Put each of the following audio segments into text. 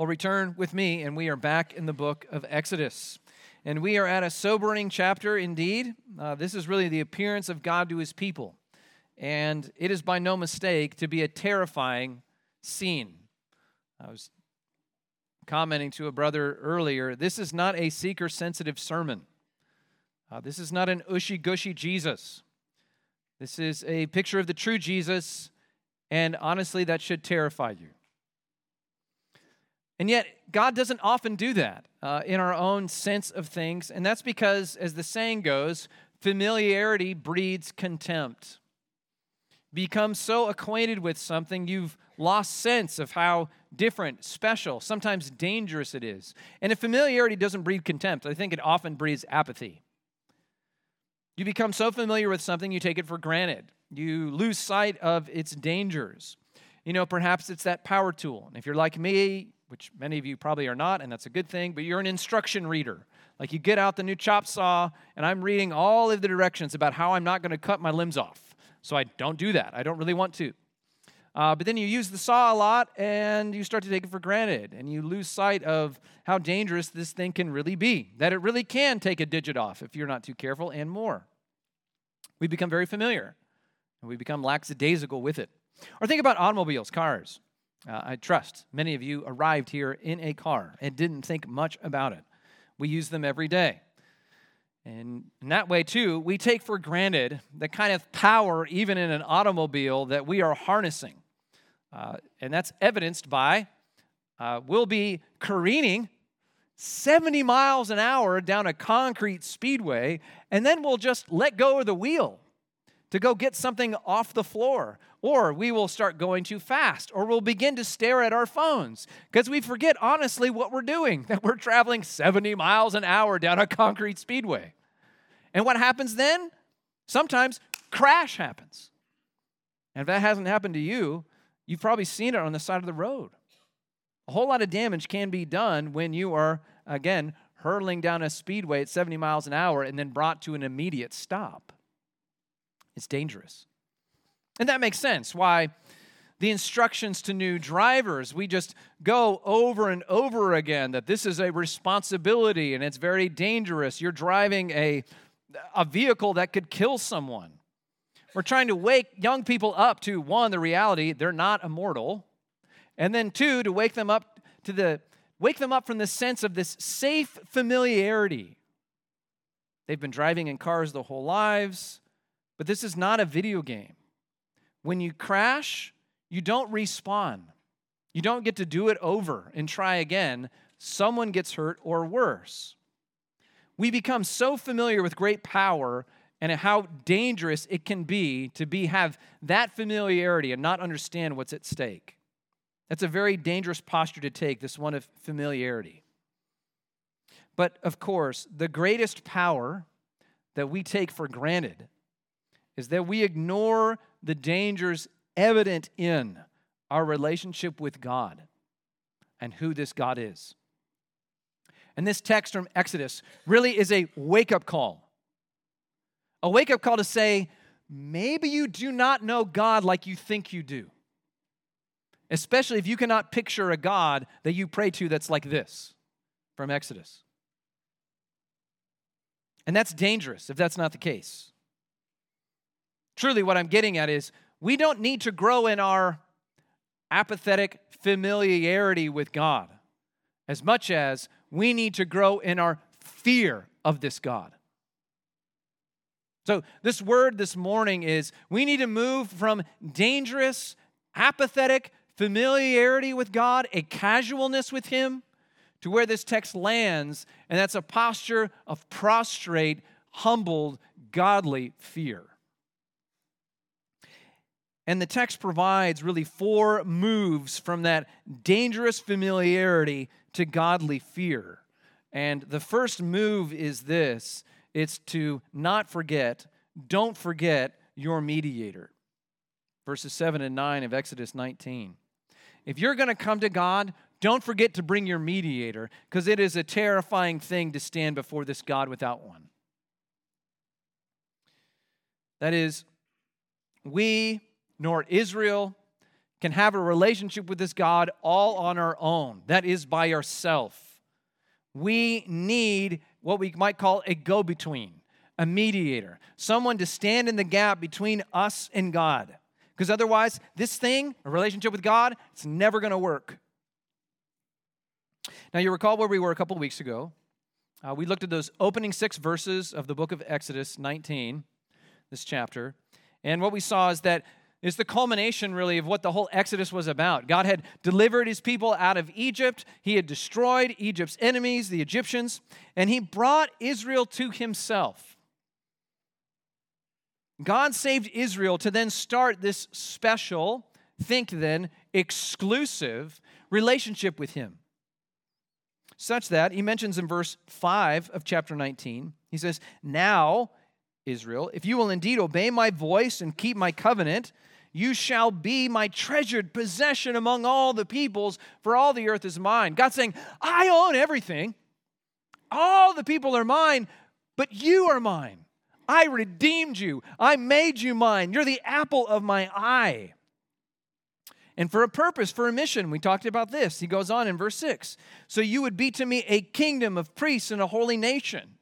Well, return with me, and we are back in the book of Exodus. And we are at a sobering chapter indeed. Uh, this is really the appearance of God to his people. And it is by no mistake to be a terrifying scene. I was commenting to a brother earlier this is not a seeker sensitive sermon. Uh, this is not an ushy gushy Jesus. This is a picture of the true Jesus, and honestly, that should terrify you. And yet, God doesn't often do that uh, in our own sense of things. And that's because, as the saying goes, familiarity breeds contempt. Become so acquainted with something, you've lost sense of how different, special, sometimes dangerous it is. And if familiarity doesn't breed contempt, I think it often breeds apathy. You become so familiar with something, you take it for granted. You lose sight of its dangers. You know, perhaps it's that power tool. And if you're like me, which many of you probably are not, and that's a good thing, but you're an instruction reader. Like you get out the new chop saw, and I'm reading all of the directions about how I'm not going to cut my limbs off. So I don't do that. I don't really want to. Uh, but then you use the saw a lot and you start to take it for granted and you lose sight of how dangerous this thing can really be, that it really can take a digit off if you're not too careful and more. We become very familiar and we become lackadaisical with it. Or think about automobiles, cars. Uh, I trust many of you arrived here in a car and didn't think much about it. We use them every day. And in that way, too, we take for granted the kind of power, even in an automobile, that we are harnessing. Uh, and that's evidenced by uh, we'll be careening 70 miles an hour down a concrete speedway, and then we'll just let go of the wheel to go get something off the floor or we will start going too fast, or we'll begin to stare at our phones because we forget honestly what we're doing, that we're traveling 70 miles an hour down a concrete speedway. And what happens then? Sometimes crash happens. And if that hasn't happened to you, you've probably seen it on the side of the road. A whole lot of damage can be done when you are, again, hurtling down a speedway at 70 miles an hour and then brought to an immediate stop. It's dangerous. And that makes sense why the instructions to new drivers, we just go over and over again that this is a responsibility and it's very dangerous. You're driving a, a vehicle that could kill someone. We're trying to wake young people up to one, the reality they're not immortal, and then two, to wake them up to the wake them up from the sense of this safe familiarity. They've been driving in cars their whole lives, but this is not a video game. When you crash, you don't respawn. You don't get to do it over and try again. Someone gets hurt or worse. We become so familiar with great power and how dangerous it can be to be have that familiarity and not understand what's at stake. That's a very dangerous posture to take, this one of familiarity. But of course, the greatest power that we take for granted is that we ignore the dangers evident in our relationship with God and who this God is. And this text from Exodus really is a wake up call. A wake up call to say, maybe you do not know God like you think you do. Especially if you cannot picture a God that you pray to that's like this from Exodus. And that's dangerous if that's not the case. Truly, what I'm getting at is we don't need to grow in our apathetic familiarity with God as much as we need to grow in our fear of this God. So, this word this morning is we need to move from dangerous, apathetic familiarity with God, a casualness with Him, to where this text lands, and that's a posture of prostrate, humbled, godly fear. And the text provides really four moves from that dangerous familiarity to godly fear. And the first move is this it's to not forget, don't forget your mediator. Verses 7 and 9 of Exodus 19. If you're going to come to God, don't forget to bring your mediator, because it is a terrifying thing to stand before this God without one. That is, we nor Israel can have a relationship with this God all on our own. That is by ourselves. We need what we might call a go between, a mediator, someone to stand in the gap between us and God. Because otherwise, this thing, a relationship with God, it's never going to work. Now, you recall where we were a couple weeks ago. Uh, we looked at those opening six verses of the book of Exodus 19, this chapter. And what we saw is that it's the culmination, really, of what the whole Exodus was about. God had delivered his people out of Egypt, he had destroyed Egypt's enemies, the Egyptians, and he brought Israel to himself. God saved Israel to then start this special, think then, exclusive relationship with him. Such that, he mentions in verse 5 of chapter 19, he says, Now, Israel, if you will indeed obey my voice and keep my covenant, you shall be my treasured possession among all the peoples, for all the earth is mine. God's saying, I own everything. All the people are mine, but you are mine. I redeemed you. I made you mine. You're the apple of my eye. And for a purpose, for a mission, we talked about this. He goes on in verse 6 So you would be to me a kingdom of priests and a holy nation.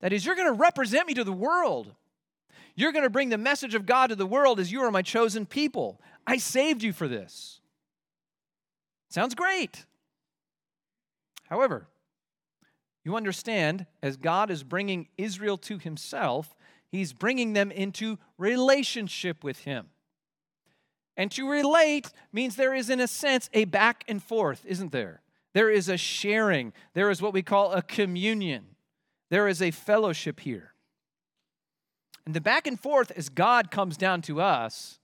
That is, you're going to represent me to the world. You're going to bring the message of God to the world as you are my chosen people. I saved you for this. Sounds great. However, you understand, as God is bringing Israel to himself, he's bringing them into relationship with him. And to relate means there is, in a sense, a back and forth, isn't there? There is a sharing, there is what we call a communion, there is a fellowship here. And the back and forth as God comes down to us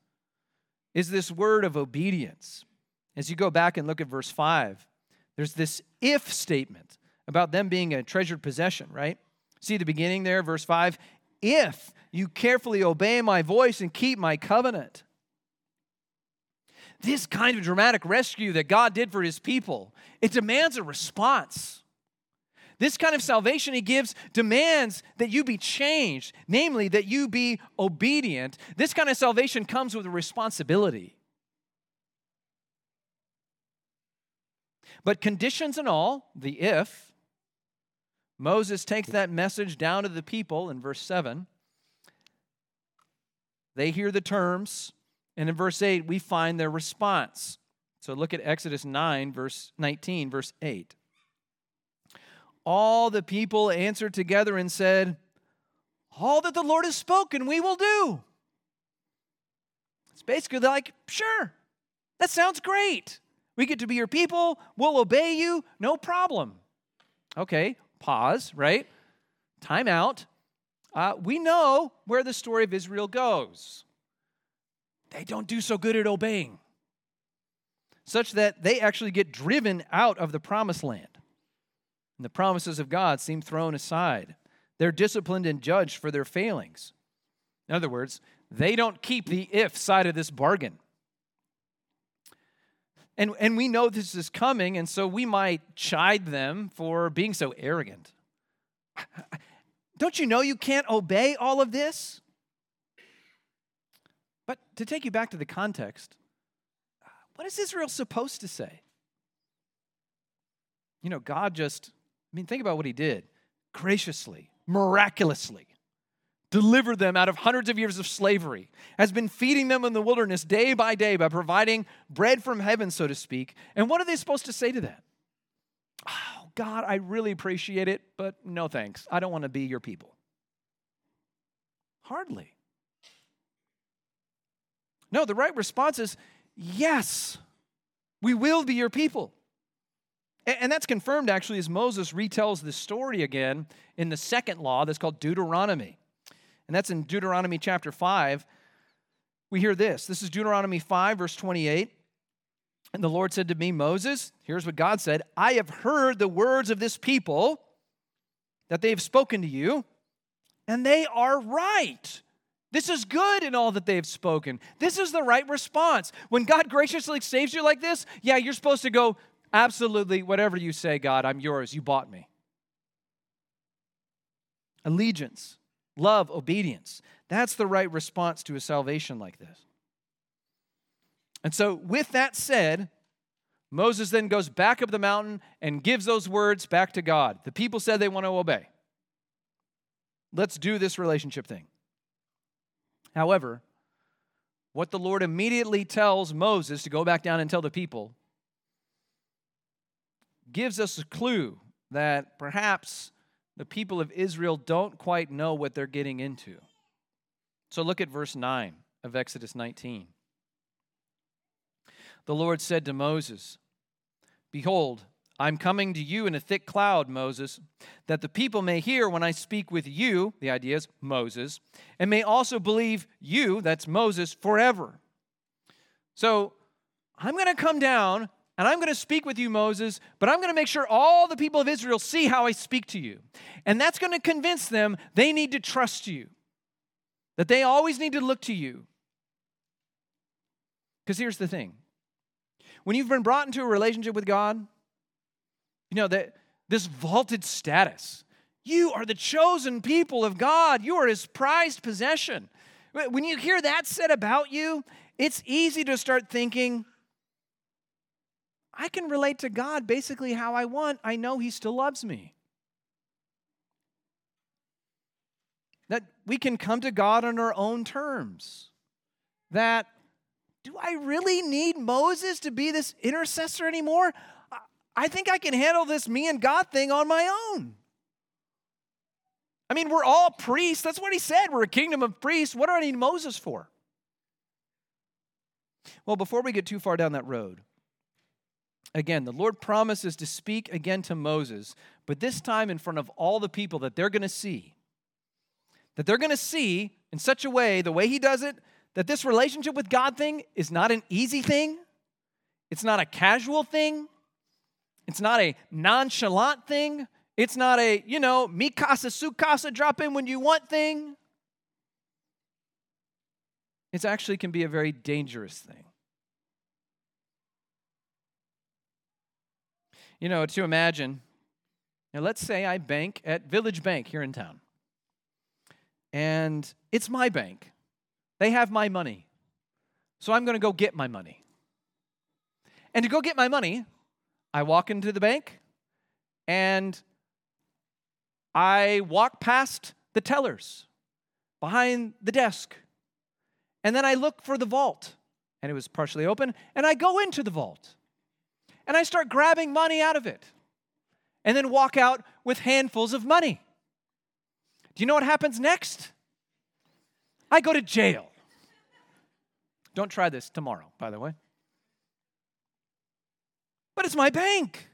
is this word of obedience. As you go back and look at verse 5, there's this if statement about them being a treasured possession, right? See the beginning there, verse 5 if you carefully obey my voice and keep my covenant. This kind of dramatic rescue that God did for his people, it demands a response. This kind of salvation he gives demands that you be changed, namely, that you be obedient. This kind of salvation comes with a responsibility. But conditions and all, the if, Moses takes that message down to the people in verse 7. They hear the terms, and in verse 8, we find their response. So look at Exodus 9, verse 19, verse 8 all the people answered together and said, All that the Lord has spoken, we will do. It's basically like, Sure, that sounds great. We get to be your people, we'll obey you, no problem. Okay, pause, right? Time out. Uh, we know where the story of Israel goes. They don't do so good at obeying, such that they actually get driven out of the promised land and the promises of God seem thrown aside. They're disciplined and judged for their failings. In other words, they don't keep the if side of this bargain. And, and we know this is coming, and so we might chide them for being so arrogant. Don't you know you can't obey all of this? But to take you back to the context, what is Israel supposed to say? You know, God just I mean, think about what he did graciously, miraculously delivered them out of hundreds of years of slavery, has been feeding them in the wilderness day by day by providing bread from heaven, so to speak. And what are they supposed to say to that? Oh, God, I really appreciate it, but no thanks. I don't want to be your people. Hardly. No, the right response is yes, we will be your people. And that's confirmed actually as Moses retells this story again in the second law that's called Deuteronomy. And that's in Deuteronomy chapter 5. We hear this. This is Deuteronomy 5, verse 28. And the Lord said to me, Moses, here's what God said I have heard the words of this people that they have spoken to you, and they are right. This is good in all that they have spoken. This is the right response. When God graciously saves you like this, yeah, you're supposed to go, Absolutely, whatever you say, God, I'm yours. You bought me. Allegiance, love, obedience. That's the right response to a salvation like this. And so, with that said, Moses then goes back up the mountain and gives those words back to God. The people said they want to obey. Let's do this relationship thing. However, what the Lord immediately tells Moses to go back down and tell the people gives us a clue that perhaps the people of Israel don't quite know what they're getting into. So look at verse 9 of Exodus 19. The Lord said to Moses, Behold, I'm coming to you in a thick cloud, Moses, that the people may hear when I speak with you, the idea is Moses, and may also believe you, that's Moses, forever. So I'm going to come down and I'm going to speak with you, Moses, but I'm going to make sure all the people of Israel see how I speak to you. And that's going to convince them they need to trust you, that they always need to look to you. Because here's the thing when you've been brought into a relationship with God, you know, that this vaulted status. You are the chosen people of God. You are his prized possession. When you hear that said about you, it's easy to start thinking, I can relate to God basically how I want. I know he still loves me. That we can come to God on our own terms. That, do I really need Moses to be this intercessor anymore? I think I can handle this me and God thing on my own. I mean, we're all priests. That's what he said. We're a kingdom of priests. What do I need Moses for? Well, before we get too far down that road, again, the Lord promises to speak again to Moses, but this time in front of all the people that they're going to see. That they're going to see in such a way, the way he does it, that this relationship with God thing is not an easy thing, it's not a casual thing, it's not a nonchalant thing. It's not a, you know, mi casa, su casa, drop in when you want thing. It actually can be a very dangerous thing. You know, to imagine, now let's say I bank at Village Bank here in town. And it's my bank. They have my money. So I'm going to go get my money. And to go get my money, I walk into the bank and I walk past the tellers behind the desk. And then I look for the vault, and it was partially open, and I go into the vault. And I start grabbing money out of it. And then walk out with handfuls of money. Do you know what happens next? I go to jail. Don't try this tomorrow, by the way but it's my bank.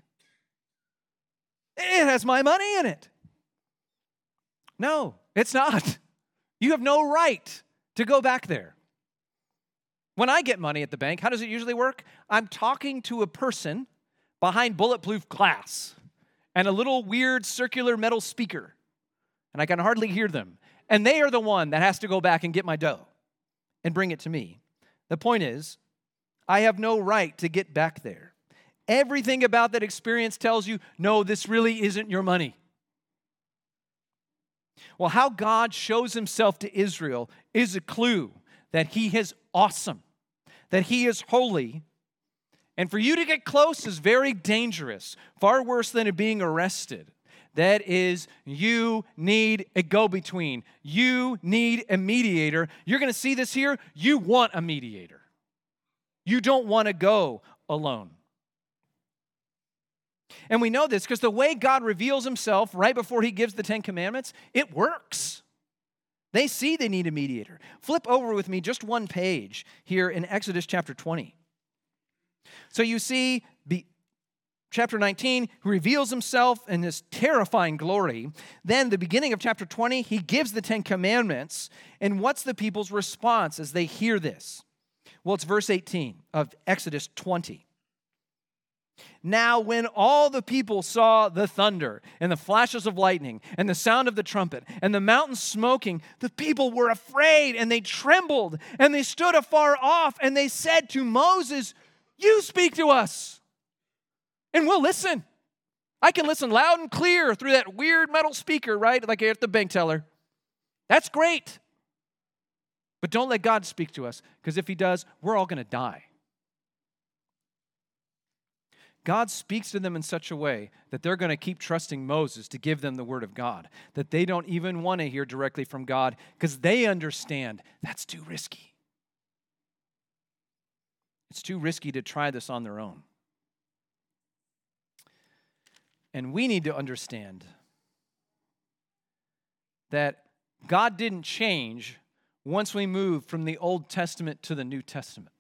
It has my money in it. No, it's not. You have no right to go back there. When I get money at the bank, how does it usually work? I'm talking to a person behind bulletproof glass and a little weird circular metal speaker, and I can hardly hear them. And they are the one that has to go back and get my dough and bring it to me. The point is, I have no right to get back there. Everything about that experience tells you no, this really isn't your money. Well, how God shows himself to Israel is a clue that he is awesome, that he is holy. And for you to get close is very dangerous, far worse than being arrested. That is, you need a go between. You need a mediator. You're going to see this here. You want a mediator. You don't want to go alone. And we know this because the way God reveals himself right before he gives the Ten Commandments, it works. They see they need a mediator. Flip over with me just one page here in Exodus chapter 20. So you see, chapter 19, he reveals himself in this terrifying glory. Then, the beginning of chapter 20, he gives the Ten Commandments. And what's the people's response as they hear this? Well, it's verse 18 of Exodus 20. Now, when all the people saw the thunder and the flashes of lightning and the sound of the trumpet and the mountain smoking, the people were afraid and they trembled and they stood afar off and they said to Moses, You speak to us and we'll listen. I can listen loud and clear through that weird metal speaker, right? Like at the bank teller. That's great. But don't let God speak to us because if He does, we're all going to die. God speaks to them in such a way that they're going to keep trusting Moses to give them the word of God, that they don't even want to hear directly from God because they understand that's too risky. It's too risky to try this on their own. And we need to understand that God didn't change once we moved from the Old Testament to the New Testament.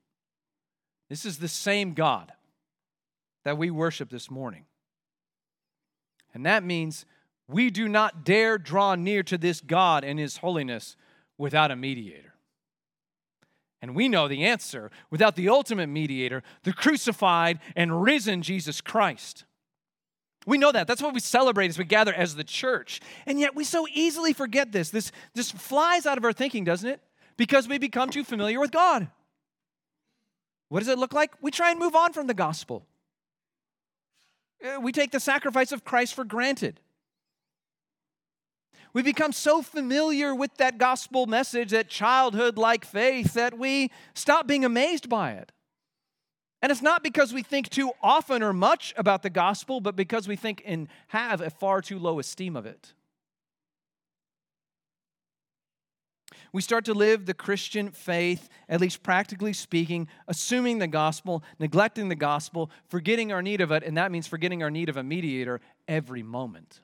This is the same God that we worship this morning. And that means we do not dare draw near to this God and His holiness without a mediator. And we know the answer without the ultimate mediator, the crucified and risen Jesus Christ. We know that. That's what we celebrate as we gather as the church. And yet we so easily forget this. This just flies out of our thinking, doesn't it? Because we become too familiar with God. What does it look like? We try and move on from the gospel. Uh, we take the sacrifice of Christ for granted. We become so familiar with that gospel message, that childhood like faith, that we stop being amazed by it. And it's not because we think too often or much about the gospel, but because we think and have a far too low esteem of it. We start to live the Christian faith, at least practically speaking, assuming the gospel, neglecting the gospel, forgetting our need of it, and that means forgetting our need of a mediator every moment.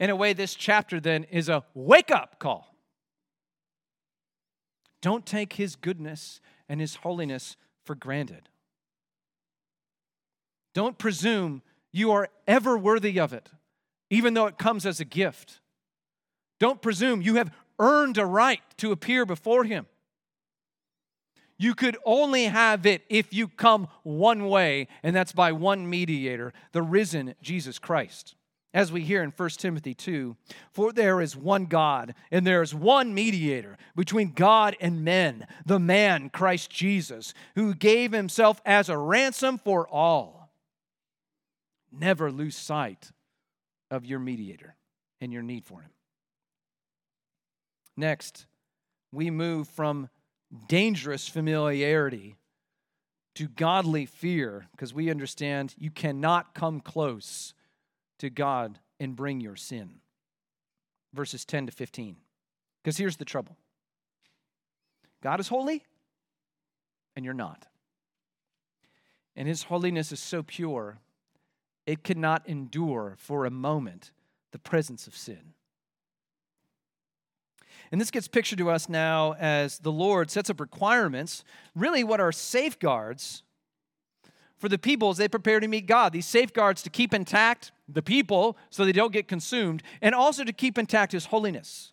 In a way, this chapter then is a wake up call. Don't take his goodness and his holiness for granted. Don't presume you are ever worthy of it, even though it comes as a gift. Don't presume you have earned a right to appear before Him. You could only have it if you come one way, and that's by one mediator, the risen Jesus Christ. As we hear in 1 Timothy 2, for there is one God, and there is one mediator between God and men, the man Christ Jesus, who gave himself as a ransom for all. Never lose sight of your mediator and your need for him. Next, we move from dangerous familiarity to godly fear because we understand you cannot come close to God and bring your sin. Verses 10 to 15. Because here's the trouble God is holy, and you're not. And his holiness is so pure, it cannot endure for a moment the presence of sin. And this gets pictured to us now as the Lord sets up requirements, really what are safeguards for the people as they prepare to meet God. These safeguards to keep intact the people so they don't get consumed, and also to keep intact His holiness.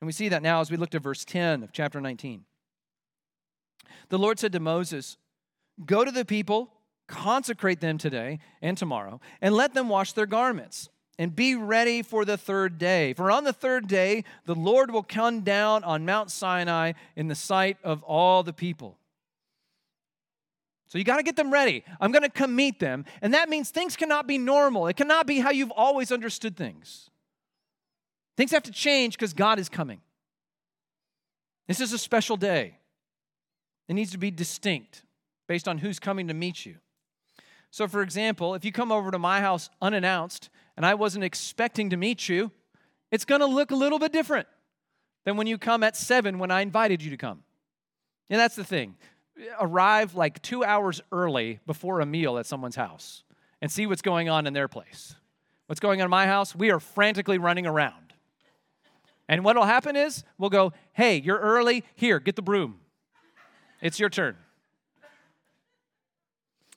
And we see that now as we look to verse 10 of chapter 19. The Lord said to Moses, Go to the people, consecrate them today and tomorrow, and let them wash their garments and be ready for the third day. For on the third day, the Lord will come down on Mount Sinai in the sight of all the people. So you got to get them ready. I'm going to come meet them. And that means things cannot be normal, it cannot be how you've always understood things. Things have to change because God is coming. This is a special day. It needs to be distinct based on who's coming to meet you. So, for example, if you come over to my house unannounced and I wasn't expecting to meet you, it's going to look a little bit different than when you come at seven when I invited you to come. And that's the thing. Arrive like two hours early before a meal at someone's house and see what's going on in their place. What's going on in my house? We are frantically running around. And what will happen is we'll go, hey, you're early. Here, get the broom. It's your turn.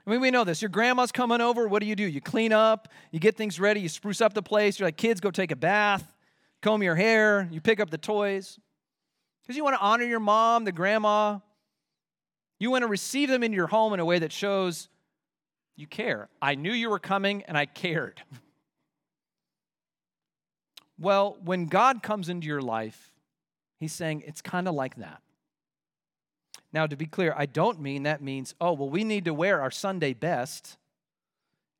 I mean, we know this. Your grandma's coming over. What do you do? You clean up, you get things ready, you spruce up the place. You're like, kids, go take a bath, comb your hair, you pick up the toys. Because you want to honor your mom, the grandma. You want to receive them in your home in a way that shows you care. I knew you were coming and I cared. well, when God comes into your life, He's saying it's kind of like that. Now, to be clear, I don't mean that means, oh, well, we need to wear our Sunday best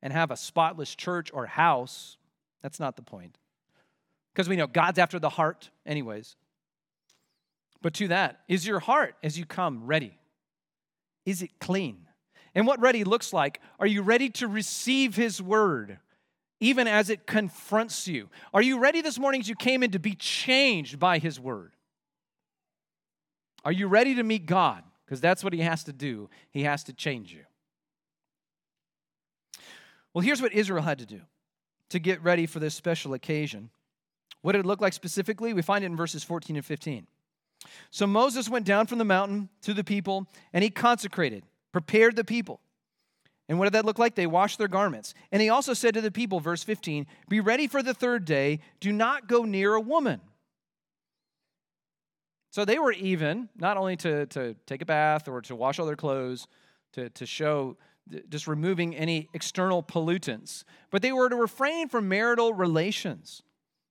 and have a spotless church or house. That's not the point. Because we know God's after the heart, anyways. But to that, is your heart as you come ready? is it clean? And what ready looks like, are you ready to receive His word, even as it confronts you? Are you ready this morning as you came in to be changed by His word? Are you ready to meet God? Because that's what He has to do, He has to change you. Well, here's what Israel had to do to get ready for this special occasion. What did it look like specifically? We find it in verses 14 and 15. So Moses went down from the mountain to the people, and he consecrated, prepared the people. And what did that look like? They washed their garments. And he also said to the people, verse 15, Be ready for the third day, do not go near a woman. So they were even, not only to, to take a bath or to wash all their clothes, to, to show just removing any external pollutants, but they were to refrain from marital relations.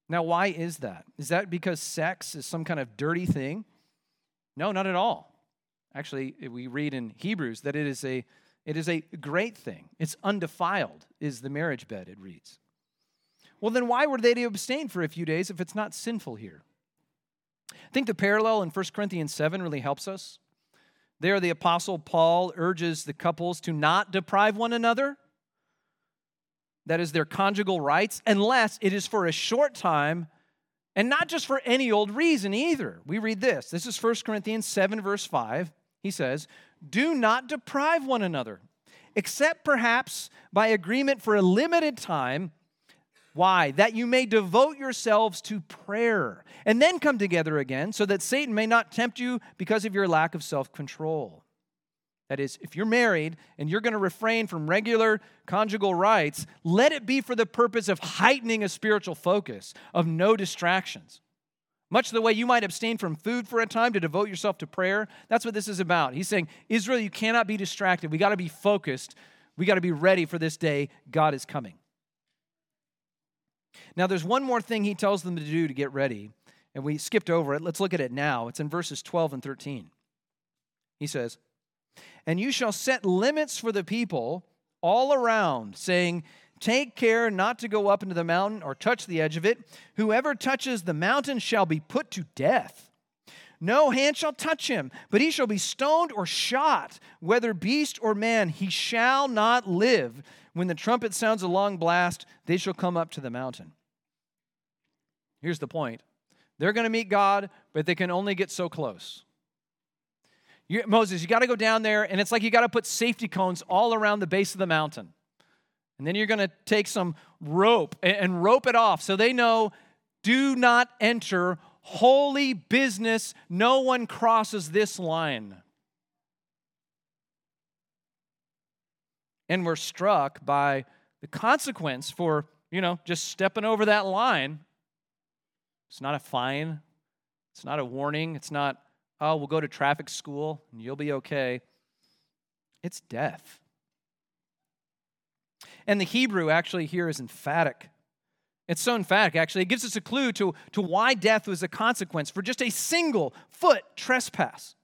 Now, why is that? Is that because sex is some kind of dirty thing? No, not at all. Actually, we read in Hebrews that it is a it is a great thing. It's undefiled, is the marriage bed, it reads. Well, then why were they to abstain for a few days if it's not sinful here? I think the parallel in 1 Corinthians 7 really helps us. There, the Apostle Paul urges the couples to not deprive one another that is their conjugal rights, unless it is for a short time and not just for any old reason either. We read this. This is 1 Corinthians 7, verse 5. He says, Do not deprive one another, except perhaps by agreement for a limited time. Why? That you may devote yourselves to prayer and then come together again, so that Satan may not tempt you because of your lack of self control. That is, if you're married and you're going to refrain from regular conjugal rights, let it be for the purpose of heightening a spiritual focus, of no distractions. Much the way you might abstain from food for a time to devote yourself to prayer, that's what this is about. He's saying, Israel, you cannot be distracted. We got to be focused. We got to be ready for this day. God is coming. Now, there's one more thing he tells them to do to get ready, and we skipped over it. Let's look at it now. It's in verses 12 and 13. He says, and you shall set limits for the people all around, saying, Take care not to go up into the mountain or touch the edge of it. Whoever touches the mountain shall be put to death. No hand shall touch him, but he shall be stoned or shot, whether beast or man, he shall not live. When the trumpet sounds a long blast, they shall come up to the mountain. Here's the point they're going to meet God, but they can only get so close. You, Moses, you got to go down there, and it's like you got to put safety cones all around the base of the mountain. And then you're going to take some rope and, and rope it off so they know do not enter holy business. No one crosses this line. And we're struck by the consequence for, you know, just stepping over that line. It's not a fine, it's not a warning, it's not oh, we'll go to traffic school and you'll be okay. It's death. And the Hebrew actually here is emphatic. It's so emphatic, actually. It gives us a clue to, to why death was a consequence for just a single foot trespass.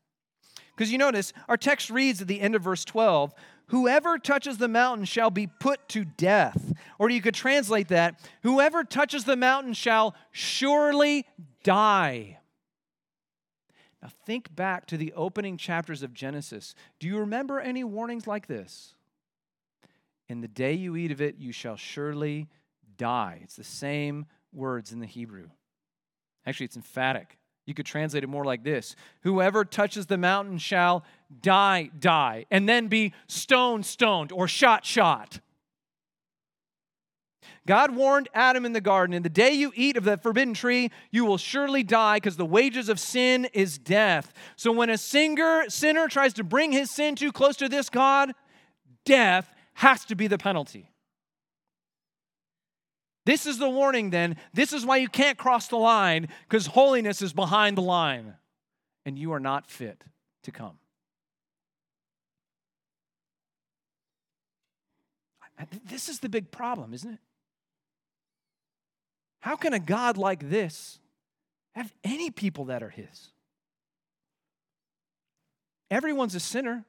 Because you notice, our text reads at the end of verse 12 Whoever touches the mountain shall be put to death. Or you could translate that Whoever touches the mountain shall surely die. Now, think back to the opening chapters of Genesis. Do you remember any warnings like this? In the day you eat of it, you shall surely die. It's the same words in the Hebrew. Actually, it's emphatic. You could translate it more like this Whoever touches the mountain shall die, die, and then be stone, stoned, or shot, shot. God warned Adam in the garden, in the day you eat of the forbidden tree, you will surely die because the wages of sin is death. So when a singer, sinner tries to bring his sin too close to this God, death has to be the penalty. This is the warning then. This is why you can't cross the line because holiness is behind the line and you are not fit to come. This is the big problem, isn't it? How can a God like this have any people that are His? Everyone's a sinner.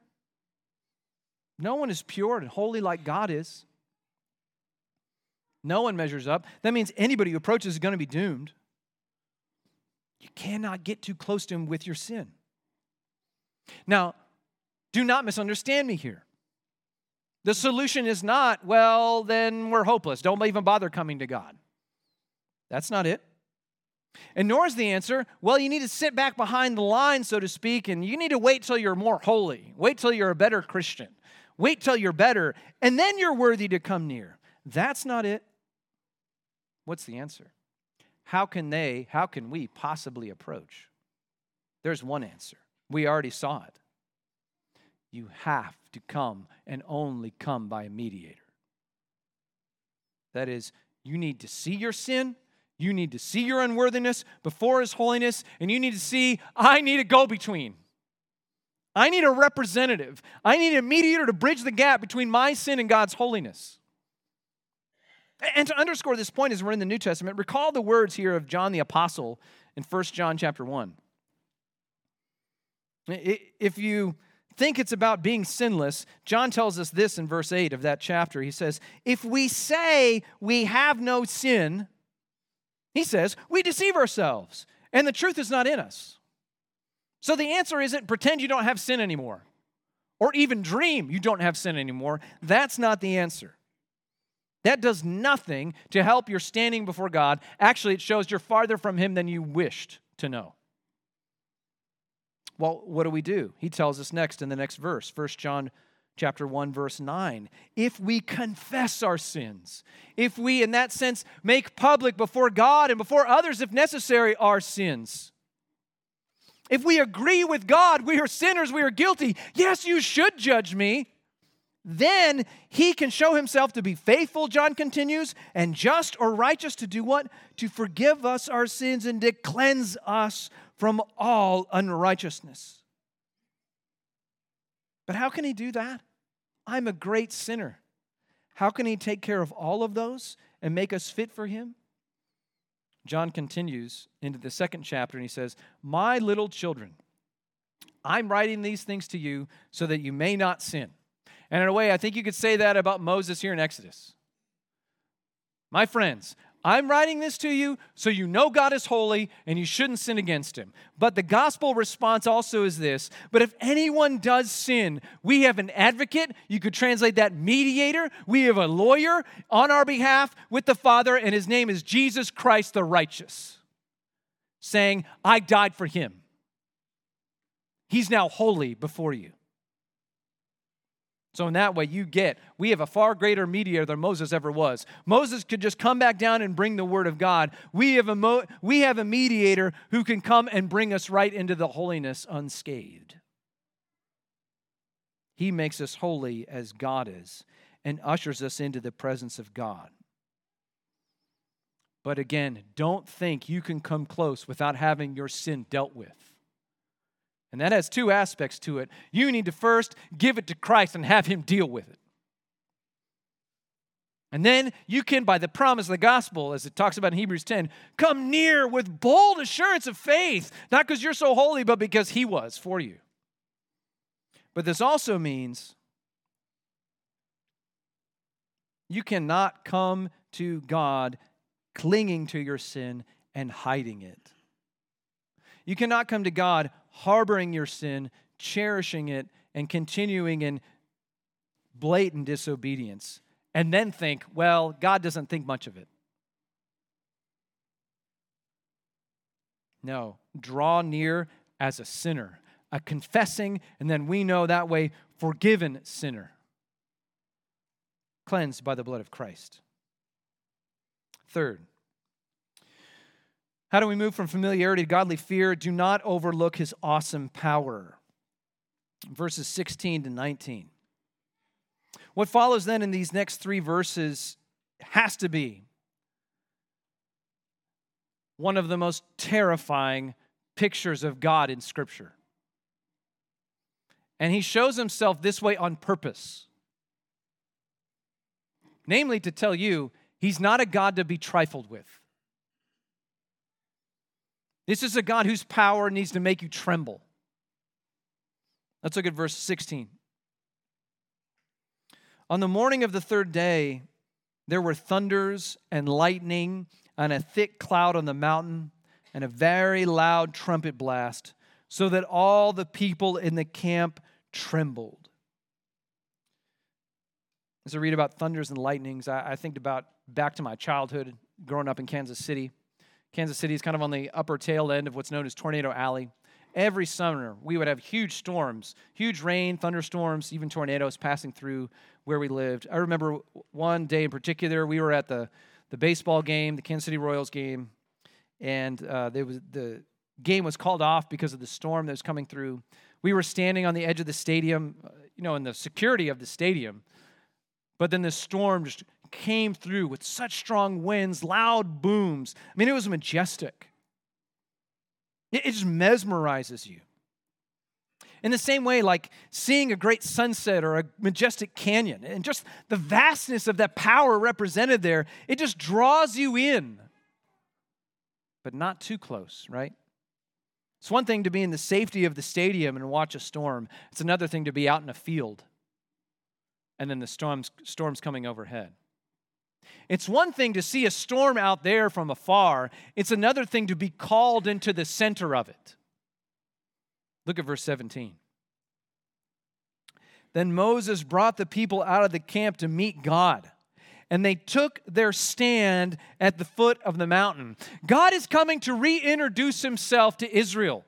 No one is pure and holy like God is. No one measures up. That means anybody who approaches is going to be doomed. You cannot get too close to Him with your sin. Now, Do not misunderstand me here. The solution is not, well, then we're hopeless. Don't even bother coming to God. That's not it. And nor is the answer, well, you need to sit back behind the line, so to speak, and you need to wait till you're more holy. Wait till you're a better Christian. Wait till you're better, and then you're worthy to come near. That's not it. What's the answer? How can they, how can we possibly approach? There's one answer. We already saw it. You have to come and only come by a mediator. That is, you need to see your sin, you need to see your unworthiness before His holiness, and you need to see, I need a go between. I need a representative. I need a mediator to bridge the gap between my sin and God's holiness. And to underscore this point as we're in the New Testament, recall the words here of John the Apostle in 1 John chapter 1. If you think it's about being sinless, John tells us this in verse 8 of that chapter. He says, If we say we have no sin, he says, we deceive ourselves, and the truth is not in us. So the answer isn't pretend you don't have sin anymore, or even dream you don't have sin anymore. That's not the answer. That does nothing to help your standing before God. Actually, it shows you're farther from Him than you wished to know. Well, what do we do? He tells us next in the next verse, 1 John chapter 1 verse 9 if we confess our sins if we in that sense make public before god and before others if necessary our sins if we agree with god we are sinners we are guilty yes you should judge me then he can show himself to be faithful john continues and just or righteous to do what to forgive us our sins and to cleanse us from all unrighteousness but how can he do that? I'm a great sinner. How can he take care of all of those and make us fit for him? John continues into the second chapter and he says, My little children, I'm writing these things to you so that you may not sin. And in a way, I think you could say that about Moses here in Exodus. My friends, I'm writing this to you so you know God is holy and you shouldn't sin against him. But the gospel response also is this But if anyone does sin, we have an advocate. You could translate that mediator. We have a lawyer on our behalf with the Father, and his name is Jesus Christ the righteous, saying, I died for him. He's now holy before you. So, in that way, you get, we have a far greater mediator than Moses ever was. Moses could just come back down and bring the word of God. We have a, mo- we have a mediator who can come and bring us right into the holiness unscathed. He makes us holy as God is and ushers us into the presence of God. But again, don't think you can come close without having your sin dealt with. And that has two aspects to it. You need to first give it to Christ and have Him deal with it. And then you can, by the promise of the gospel, as it talks about in Hebrews 10, come near with bold assurance of faith, not because you're so holy, but because He was for you. But this also means you cannot come to God clinging to your sin and hiding it. You cannot come to God harboring your sin, cherishing it, and continuing in blatant disobedience, and then think, well, God doesn't think much of it. No, draw near as a sinner, a confessing, and then we know that way, forgiven sinner, cleansed by the blood of Christ. Third, how do we move from familiarity to godly fear? Do not overlook his awesome power. Verses 16 to 19. What follows then in these next three verses has to be one of the most terrifying pictures of God in Scripture. And he shows himself this way on purpose. Namely, to tell you, he's not a God to be trifled with. This is a God whose power needs to make you tremble. Let's look at verse 16. On the morning of the third day, there were thunders and lightning and a thick cloud on the mountain and a very loud trumpet blast, so that all the people in the camp trembled. As I read about thunders and lightnings, I, I think about back to my childhood growing up in Kansas City. Kansas City is kind of on the upper tail end of what's known as Tornado Alley. Every summer, we would have huge storms, huge rain, thunderstorms, even tornadoes passing through where we lived. I remember one day in particular, we were at the, the baseball game, the Kansas City Royals game, and uh, there was, the game was called off because of the storm that was coming through. We were standing on the edge of the stadium, uh, you know, in the security of the stadium, but then the storm just came through with such strong winds, loud booms. I mean, it was majestic. It, just mesmerizes you. In the same way, like seeing a great sunset or a majestic canyon, and just the vastness of that power represented there, it just draws you in, but not too close, right? It's one thing to be in the safety of the stadium and watch a storm, it's another thing to be out in a field and then the storm's, storm's coming overhead. It's one thing to see a storm out there from afar, it's another thing to be called into the center of it. Look at verse 17. Then Moses brought the people out of the camp to meet God, and they took their stand at the foot of the mountain. God is coming to reintroduce himself to Israel.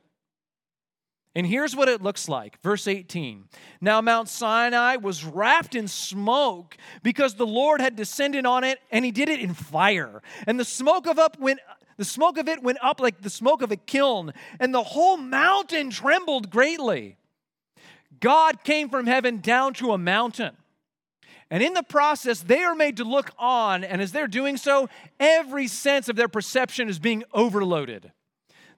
And here's what it looks like. Verse 18. Now Mount Sinai was wrapped in smoke because the Lord had descended on it and he did it in fire. And the smoke of up went the smoke of it went up like the smoke of a kiln, and the whole mountain trembled greatly. God came from heaven down to a mountain. And in the process, they are made to look on, and as they're doing so, every sense of their perception is being overloaded.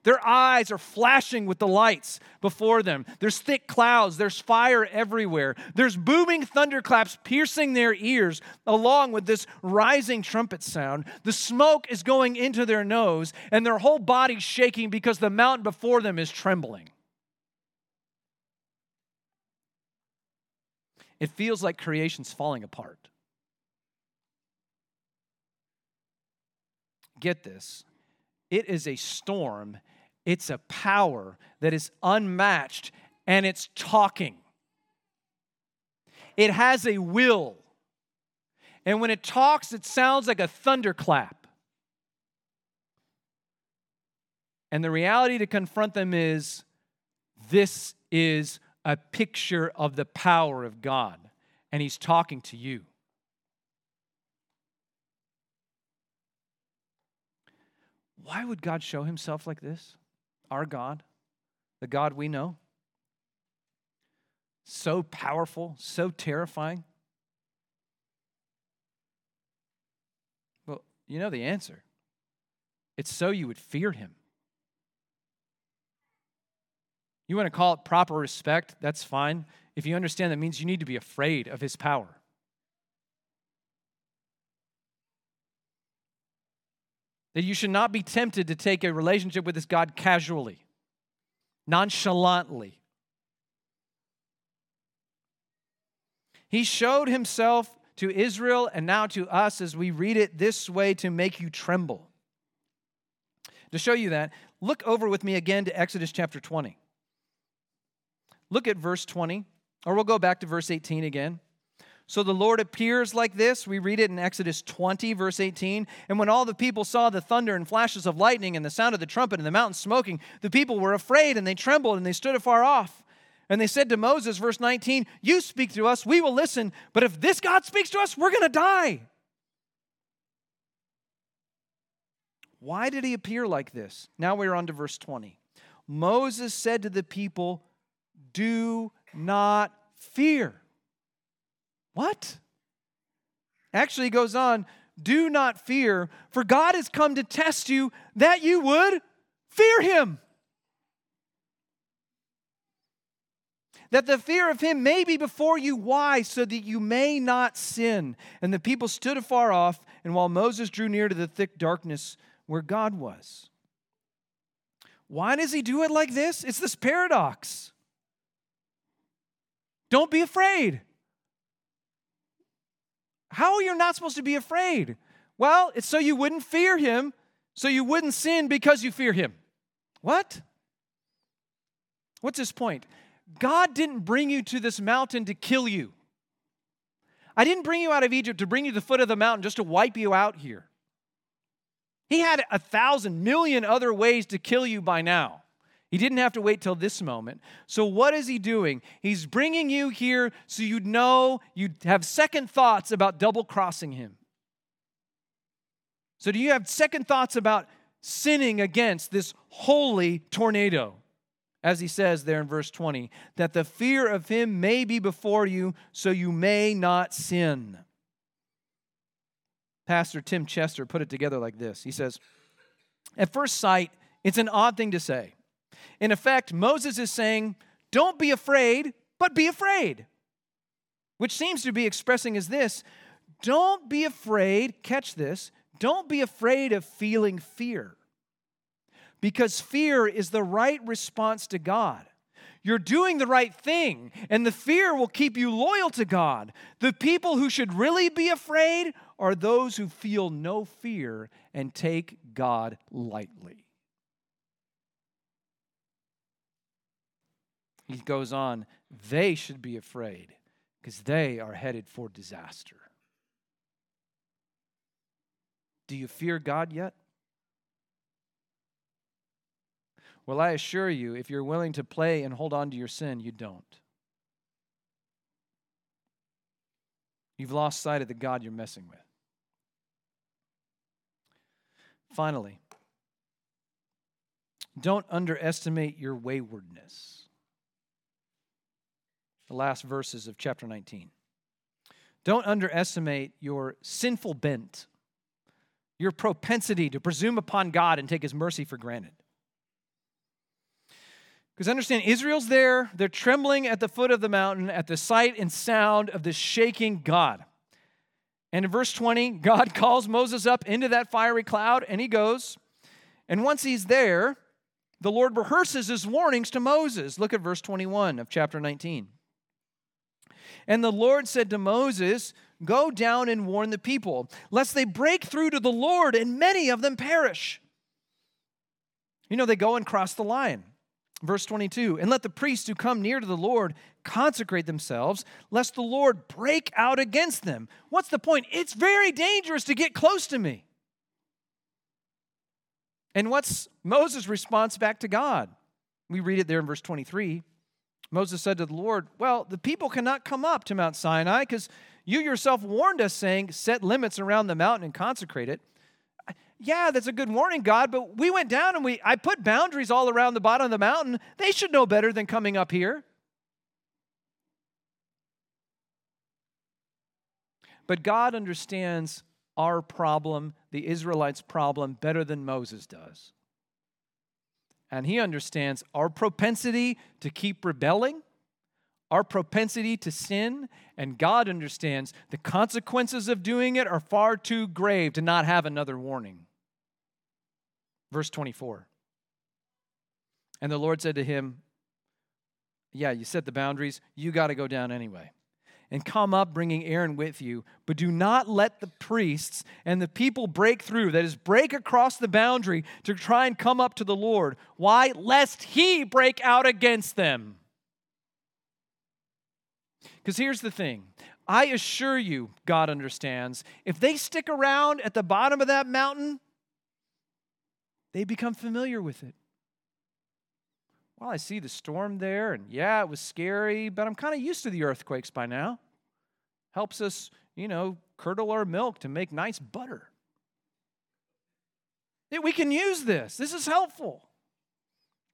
Their eyes are flashing with the lights before them. There's thick clouds. There's fire everywhere. There's booming thunderclaps piercing their ears, along with this rising trumpet sound. The smoke is going into their nose, and their whole body's shaking because the mountain before them is trembling. It feels like creation's falling apart. Get this it is a storm it's a power that is unmatched and it's talking. It has a will. And when it talks, it sounds like a thunderclap. And the reality to confront them is this is a picture of the power of God, and He's talking to you. Why would God show Himself like this? Our God, the God we know? So powerful, so terrifying? Well, you know the answer. It's so you would fear him. You want to call it proper respect, that's fine. If you understand that means you need to be afraid of his power. That you should not be tempted to take a relationship with this God casually, nonchalantly. He showed himself to Israel and now to us as we read it this way to make you tremble. To show you that, look over with me again to Exodus chapter 20. Look at verse 20, or we'll go back to verse 18 again. So the Lord appears like this. We read it in Exodus 20, verse 18. And when all the people saw the thunder and flashes of lightning and the sound of the trumpet and the mountain smoking, the people were afraid and they trembled and they stood afar off. And they said to Moses, verse 19, You speak to us, we will listen. But if this God speaks to us, we're going to die. Why did he appear like this? Now we're on to verse 20. Moses said to the people, Do not fear. What? Actually, he goes on, do not fear, for God has come to test you that you would fear him. That the fear of him may be before you. Why? So that you may not sin. And the people stood afar off, and while Moses drew near to the thick darkness where God was. Why does he do it like this? It's this paradox. Don't be afraid. How are you not supposed to be afraid? Well, it's so you wouldn't fear him, so you wouldn't sin because you fear him. What? What's his point? God didn't bring you to this mountain to kill you. I didn't bring you out of Egypt to bring you to the foot of the mountain just to wipe you out here. He had a thousand million other ways to kill you by now. He didn't have to wait till this moment. So, what is he doing? He's bringing you here so you'd know, you'd have second thoughts about double crossing him. So, do you have second thoughts about sinning against this holy tornado? As he says there in verse 20, that the fear of him may be before you, so you may not sin. Pastor Tim Chester put it together like this He says, At first sight, it's an odd thing to say. In effect, Moses is saying, Don't be afraid, but be afraid. Which seems to be expressing as this Don't be afraid, catch this, don't be afraid of feeling fear. Because fear is the right response to God. You're doing the right thing, and the fear will keep you loyal to God. The people who should really be afraid are those who feel no fear and take God lightly. He goes on, they should be afraid because they are headed for disaster. Do you fear God yet? Well, I assure you, if you're willing to play and hold on to your sin, you don't. You've lost sight of the God you're messing with. Finally, don't underestimate your waywardness the last verses of chapter 19. Don't underestimate your sinful bent, your propensity to presume upon God and take his mercy for granted. Because understand, Israel's there, they're trembling at the foot of the mountain at the sight and sound of the shaking God. And in verse 20, God calls Moses up into that fiery cloud, and he goes. And once he's there, the Lord rehearses his warnings to Moses. Look at verse 21 of chapter 19. And the Lord said to Moses, Go down and warn the people, lest they break through to the Lord and many of them perish. You know, they go and cross the line. Verse 22 And let the priests who come near to the Lord consecrate themselves, lest the Lord break out against them. What's the point? It's very dangerous to get close to me. And what's Moses' response back to God? We read it there in verse 23. Moses said to the Lord, Well, the people cannot come up to Mount Sinai because you yourself warned us, saying, Set limits around the mountain and consecrate it. Yeah, that's a good warning, God, but we went down and we I put boundaries all around the bottom of the mountain. They should know better than coming up here. But God understands our problem, the Israelites' problem, better than Moses does and he understands our propensity to keep rebelling, our propensity to sin, and God understands the consequences of doing it are far too grave to not have another warning. Verse 24. And the Lord said to him, Yeah, you set the boundaries, you got to go down anyway and come up bringing Aaron with you, but do not let the priests and the people break through, that is, break across the boundary to try and come up to the Lord. Why? Lest he break out against them. Because here's the thing I assure you, God understands, if they stick around at the bottom of that mountain, they become familiar with it. Well, I see the storm there, and yeah, it was scary, but I'm kind of used to the earthquakes by now. Helps us, you know, curdle our milk to make nice butter. We can use this. This is helpful.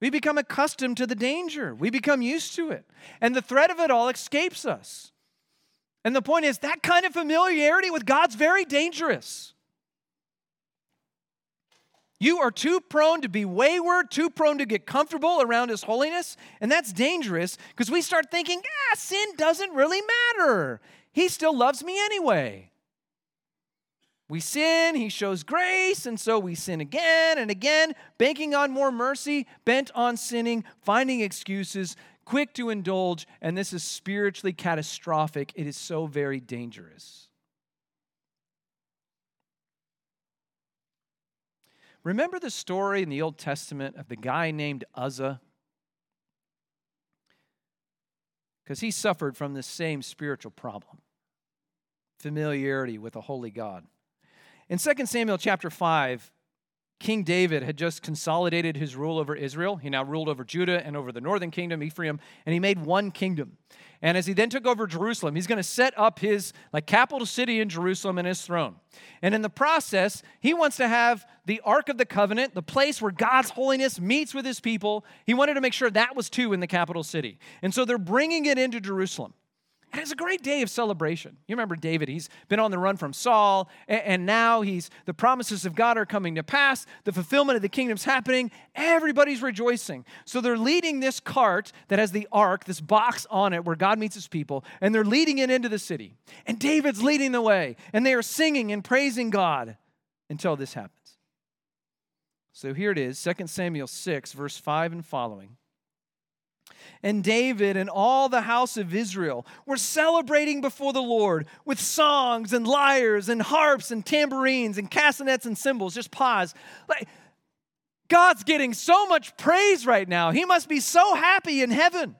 We become accustomed to the danger. We become used to it. And the threat of it all escapes us. And the point is, that kind of familiarity with God's very dangerous. You are too prone to be wayward, too prone to get comfortable around His holiness, and that's dangerous because we start thinking, ah, sin doesn't really matter. He still loves me anyway. We sin, He shows grace, and so we sin again and again, banking on more mercy, bent on sinning, finding excuses, quick to indulge, and this is spiritually catastrophic. It is so very dangerous. Remember the story in the Old Testament of the guy named Uzzah? because he suffered from this same spiritual problem familiarity with a holy God. In 2 Samuel chapter 5, King David had just consolidated his rule over Israel. He now ruled over Judah and over the northern kingdom, Ephraim, and he made one kingdom. And as he then took over Jerusalem, he's going to set up his like capital city in Jerusalem and his throne. And in the process, he wants to have the Ark of the Covenant, the place where God's holiness meets with his people. He wanted to make sure that was too in the capital city. And so they're bringing it into Jerusalem. And it's a great day of celebration. You remember David, he's been on the run from Saul, and now he's the promises of God are coming to pass, the fulfillment of the kingdom's happening, everybody's rejoicing. So they're leading this cart that has the ark, this box on it where God meets his people, and they're leading it into the city. And David's leading the way, and they are singing and praising God until this happens. So here it is, 2 Samuel 6, verse 5 and following and David and all the house of Israel were celebrating before the Lord with songs and lyres and harps and tambourines and castanets and cymbals. Just pause. Like, God's getting so much praise right now. He must be so happy in heaven.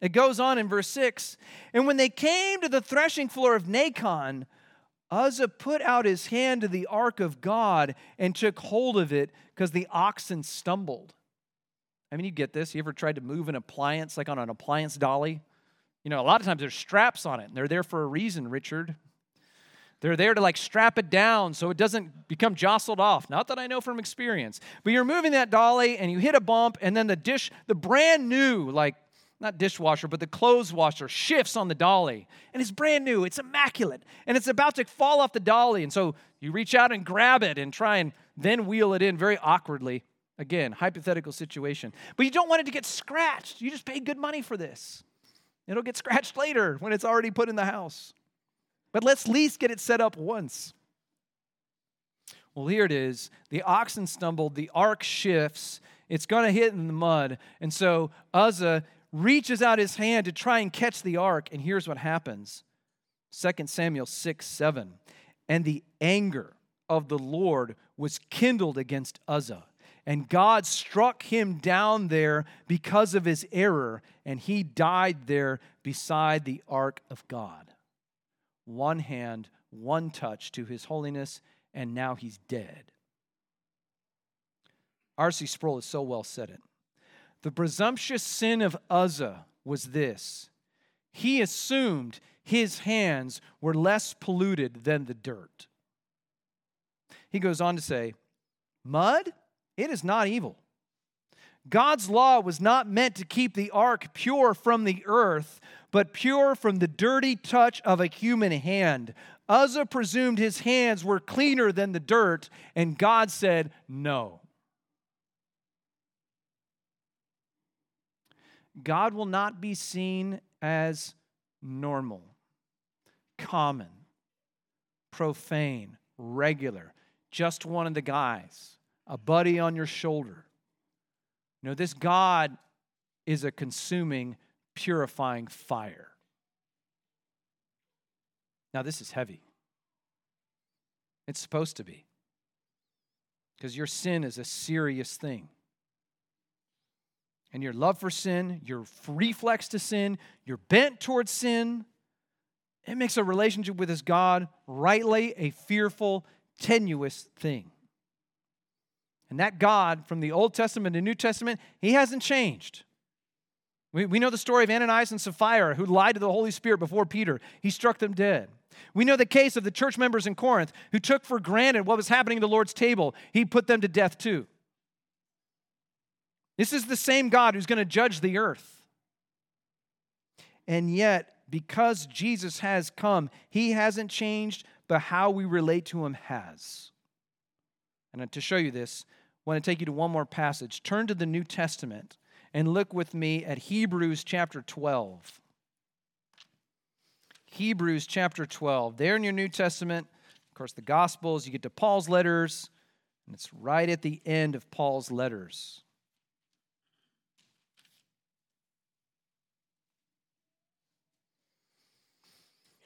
It goes on in verse 6 And when they came to the threshing floor of Nacon, Uzzah put out his hand to the ark of God and took hold of it because the oxen stumbled. I mean, you get this. You ever tried to move an appliance like on an appliance dolly? You know, a lot of times there's straps on it, and they're there for a reason, Richard. They're there to like strap it down so it doesn't become jostled off. Not that I know from experience. But you're moving that dolly and you hit a bump, and then the dish, the brand new, like not dishwasher, but the clothes washer shifts on the dolly. And it's brand new, it's immaculate, and it's about to fall off the dolly. And so you reach out and grab it and try and then wheel it in very awkwardly. Again, hypothetical situation. But you don't want it to get scratched. You just pay good money for this. It'll get scratched later when it's already put in the house. But let's at least get it set up once. Well, here it is. The oxen stumbled, the ark shifts, it's going to hit in the mud. And so Uzzah reaches out his hand to try and catch the ark, and here's what happens 2 Samuel 6 7. And the anger of the Lord was kindled against Uzzah and God struck him down there because of his error, and he died there beside the ark of God. One hand, one touch to his holiness, and now he's dead. R.C. Sproul has so well said it. The presumptuous sin of Uzzah was this he assumed his hands were less polluted than the dirt. He goes on to say, Mud? It is not evil. God's law was not meant to keep the ark pure from the earth, but pure from the dirty touch of a human hand. Uzzah presumed his hands were cleaner than the dirt, and God said, No. God will not be seen as normal, common, profane, regular, just one of the guys a buddy on your shoulder. You know, this God is a consuming, purifying fire. Now, this is heavy. It's supposed to be. Because your sin is a serious thing. And your love for sin, your reflex to sin, your bent towards sin, it makes a relationship with this God rightly a fearful, tenuous thing. And that God from the Old Testament to New Testament, he hasn't changed. We, we know the story of Ananias and Sapphira who lied to the Holy Spirit before Peter. He struck them dead. We know the case of the church members in Corinth who took for granted what was happening at the Lord's table. He put them to death too. This is the same God who's going to judge the earth. And yet, because Jesus has come, he hasn't changed, but how we relate to him has. And to show you this, want to take you to one more passage. Turn to the New Testament and look with me at Hebrews chapter 12. Hebrews chapter 12. There in your New Testament, of course, the Gospels, you get to Paul's letters, and it's right at the end of Paul's letters.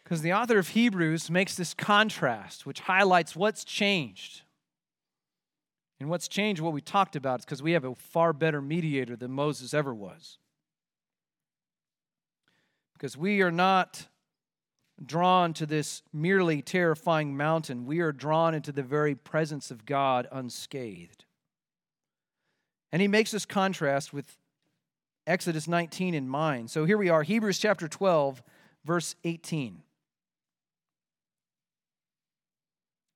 Because the author of Hebrews makes this contrast, which highlights what's changed. And what's changed, what we talked about, is because we have a far better mediator than Moses ever was. Because we are not drawn to this merely terrifying mountain, we are drawn into the very presence of God unscathed. And he makes this contrast with Exodus 19 in mind. So here we are, Hebrews chapter 12, verse 18.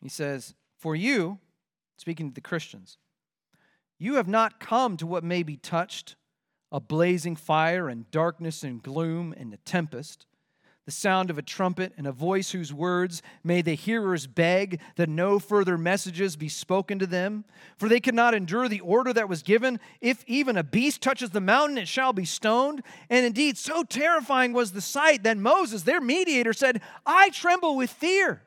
He says, For you, speaking to the Christians, you have not come to what may be touched a blazing fire and darkness and gloom and a tempest the sound of a trumpet, and a voice whose words made the hearers beg that no further messages be spoken to them. For they could not endure the order that was given if even a beast touches the mountain, it shall be stoned. And indeed, so terrifying was the sight that Moses, their mediator, said, I tremble with fear.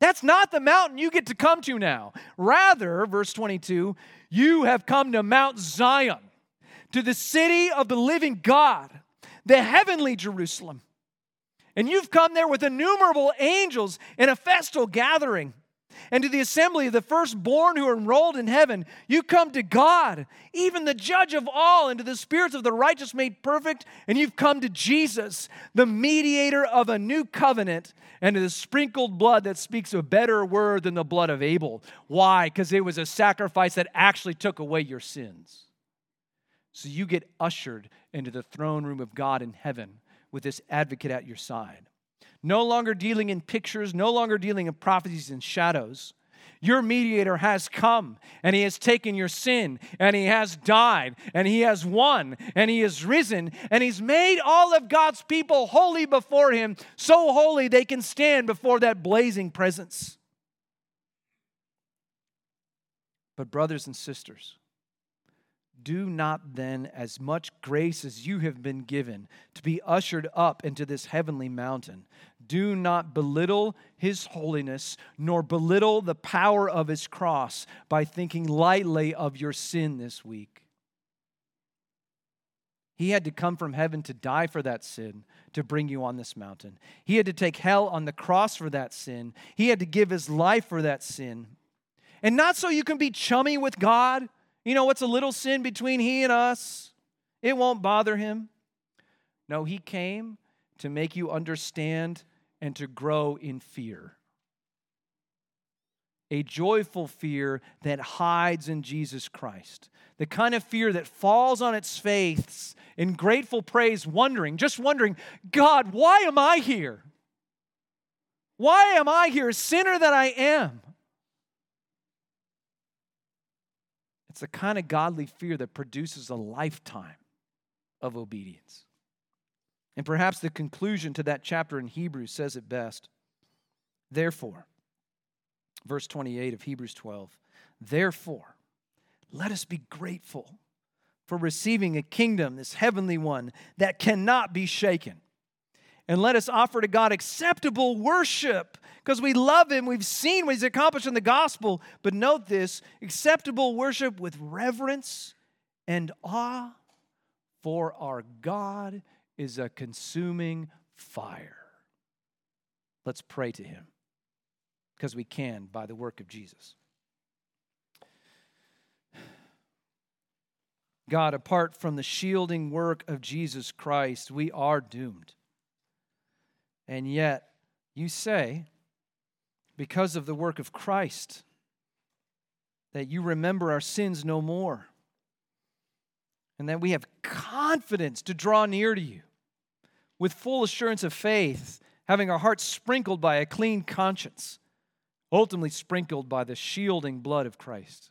That's not the mountain you get to come to now. Rather, verse 22, you have come to Mount Zion, to the city of the living God, the heavenly Jerusalem and you've come there with innumerable angels in a festal gathering. And to the assembly of the firstborn who are enrolled in heaven, you come to God, even the judge of all, and to the spirits of the righteous made perfect. And you've come to Jesus, the mediator of a new covenant, and to the sprinkled blood that speaks a better word than the blood of Abel. Why? Because it was a sacrifice that actually took away your sins. So you get ushered into the throne room of God in heaven with this advocate at your side. No longer dealing in pictures, no longer dealing in prophecies and shadows. Your mediator has come and he has taken your sin and he has died and he has won and he has risen and he's made all of God's people holy before him, so holy they can stand before that blazing presence. But, brothers and sisters, do not then, as much grace as you have been given to be ushered up into this heavenly mountain, do not belittle his holiness, nor belittle the power of his cross by thinking lightly of your sin this week. He had to come from heaven to die for that sin to bring you on this mountain. He had to take hell on the cross for that sin. He had to give his life for that sin. And not so you can be chummy with God you know what's a little sin between he and us? It won't bother him. No, he came to make you understand and to grow in fear. A joyful fear that hides in Jesus Christ. The kind of fear that falls on its face in grateful praise, wondering, just wondering, God, why am I here? Why am I here, sinner that I am? It's the kind of godly fear that produces a lifetime of obedience. And perhaps the conclusion to that chapter in Hebrews says it best. Therefore, verse 28 of Hebrews 12, therefore, let us be grateful for receiving a kingdom, this heavenly one, that cannot be shaken and let us offer to God acceptable worship because we love Him. We've seen what He's accomplished in the gospel. But note this acceptable worship with reverence and awe, for our God is a consuming fire. Let's pray to Him because we can by the work of Jesus. God, apart from the shielding work of Jesus Christ, we are doomed. And yet, you say, because of the work of Christ, that you remember our sins no more. And that we have confidence to draw near to you with full assurance of faith, having our hearts sprinkled by a clean conscience, ultimately sprinkled by the shielding blood of Christ.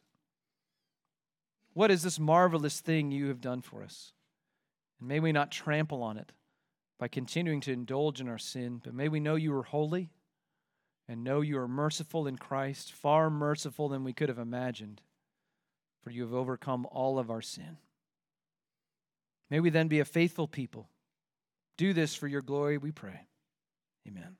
What is this marvelous thing you have done for us? And may we not trample on it by continuing to indulge in our sin, but may we know you are holy and know you are merciful in Christ, far merciful than we could have imagined, for you have overcome all of our sin. May we then be a faithful people. Do this for your glory, we pray. Amen.